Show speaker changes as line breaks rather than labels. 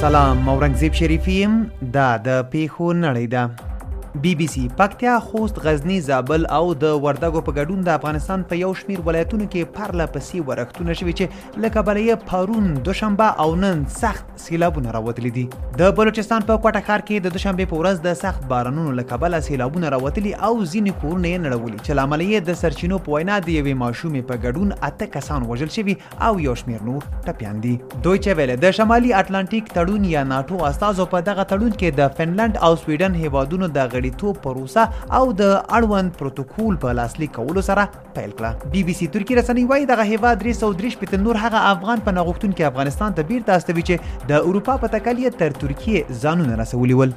سلام مورنګزیب شریفی يم دا د پیښو نړۍ ده بی بی سی پکتیا خوست غزنی زابل او د وردګو په ګډون د افغانستان په یو شمیر ولایتونو کې پرله پسې ورښتونه شوي چې لکه بلې پرون دوشنبه او نن سخت سیلابونه راوتلي دي د بلوچستان په کوټه ښار کې د دوشنبې په ورځ د سخت بارانونو له کبله سیلابونه راوتلي او ځینې کورونه یې نړولي چې لامل یې د سرچینو په وینا د یوې ماشومې په ګډون اته کسان وژل شوي او یو شمیر نور ټپیان دي دوی چې ویل د شمالي اتلانتیک تړون یا ناتو استازو په دغه تړون کې د فنلند او سویډن هیوادونو د غړیتوب پروسه او د اړوند پروتوکول په لاسلیک کولو سره پیل کړه بي بي سي ترکي رسنۍ وایي دغه هیواد درې سوه درې شپېته نور هغه افغان پناه غوښتونکي افغانستان ته بیرته استوي چې د اروپا په تکل یې تر ترکیې ځانونه رسولي ول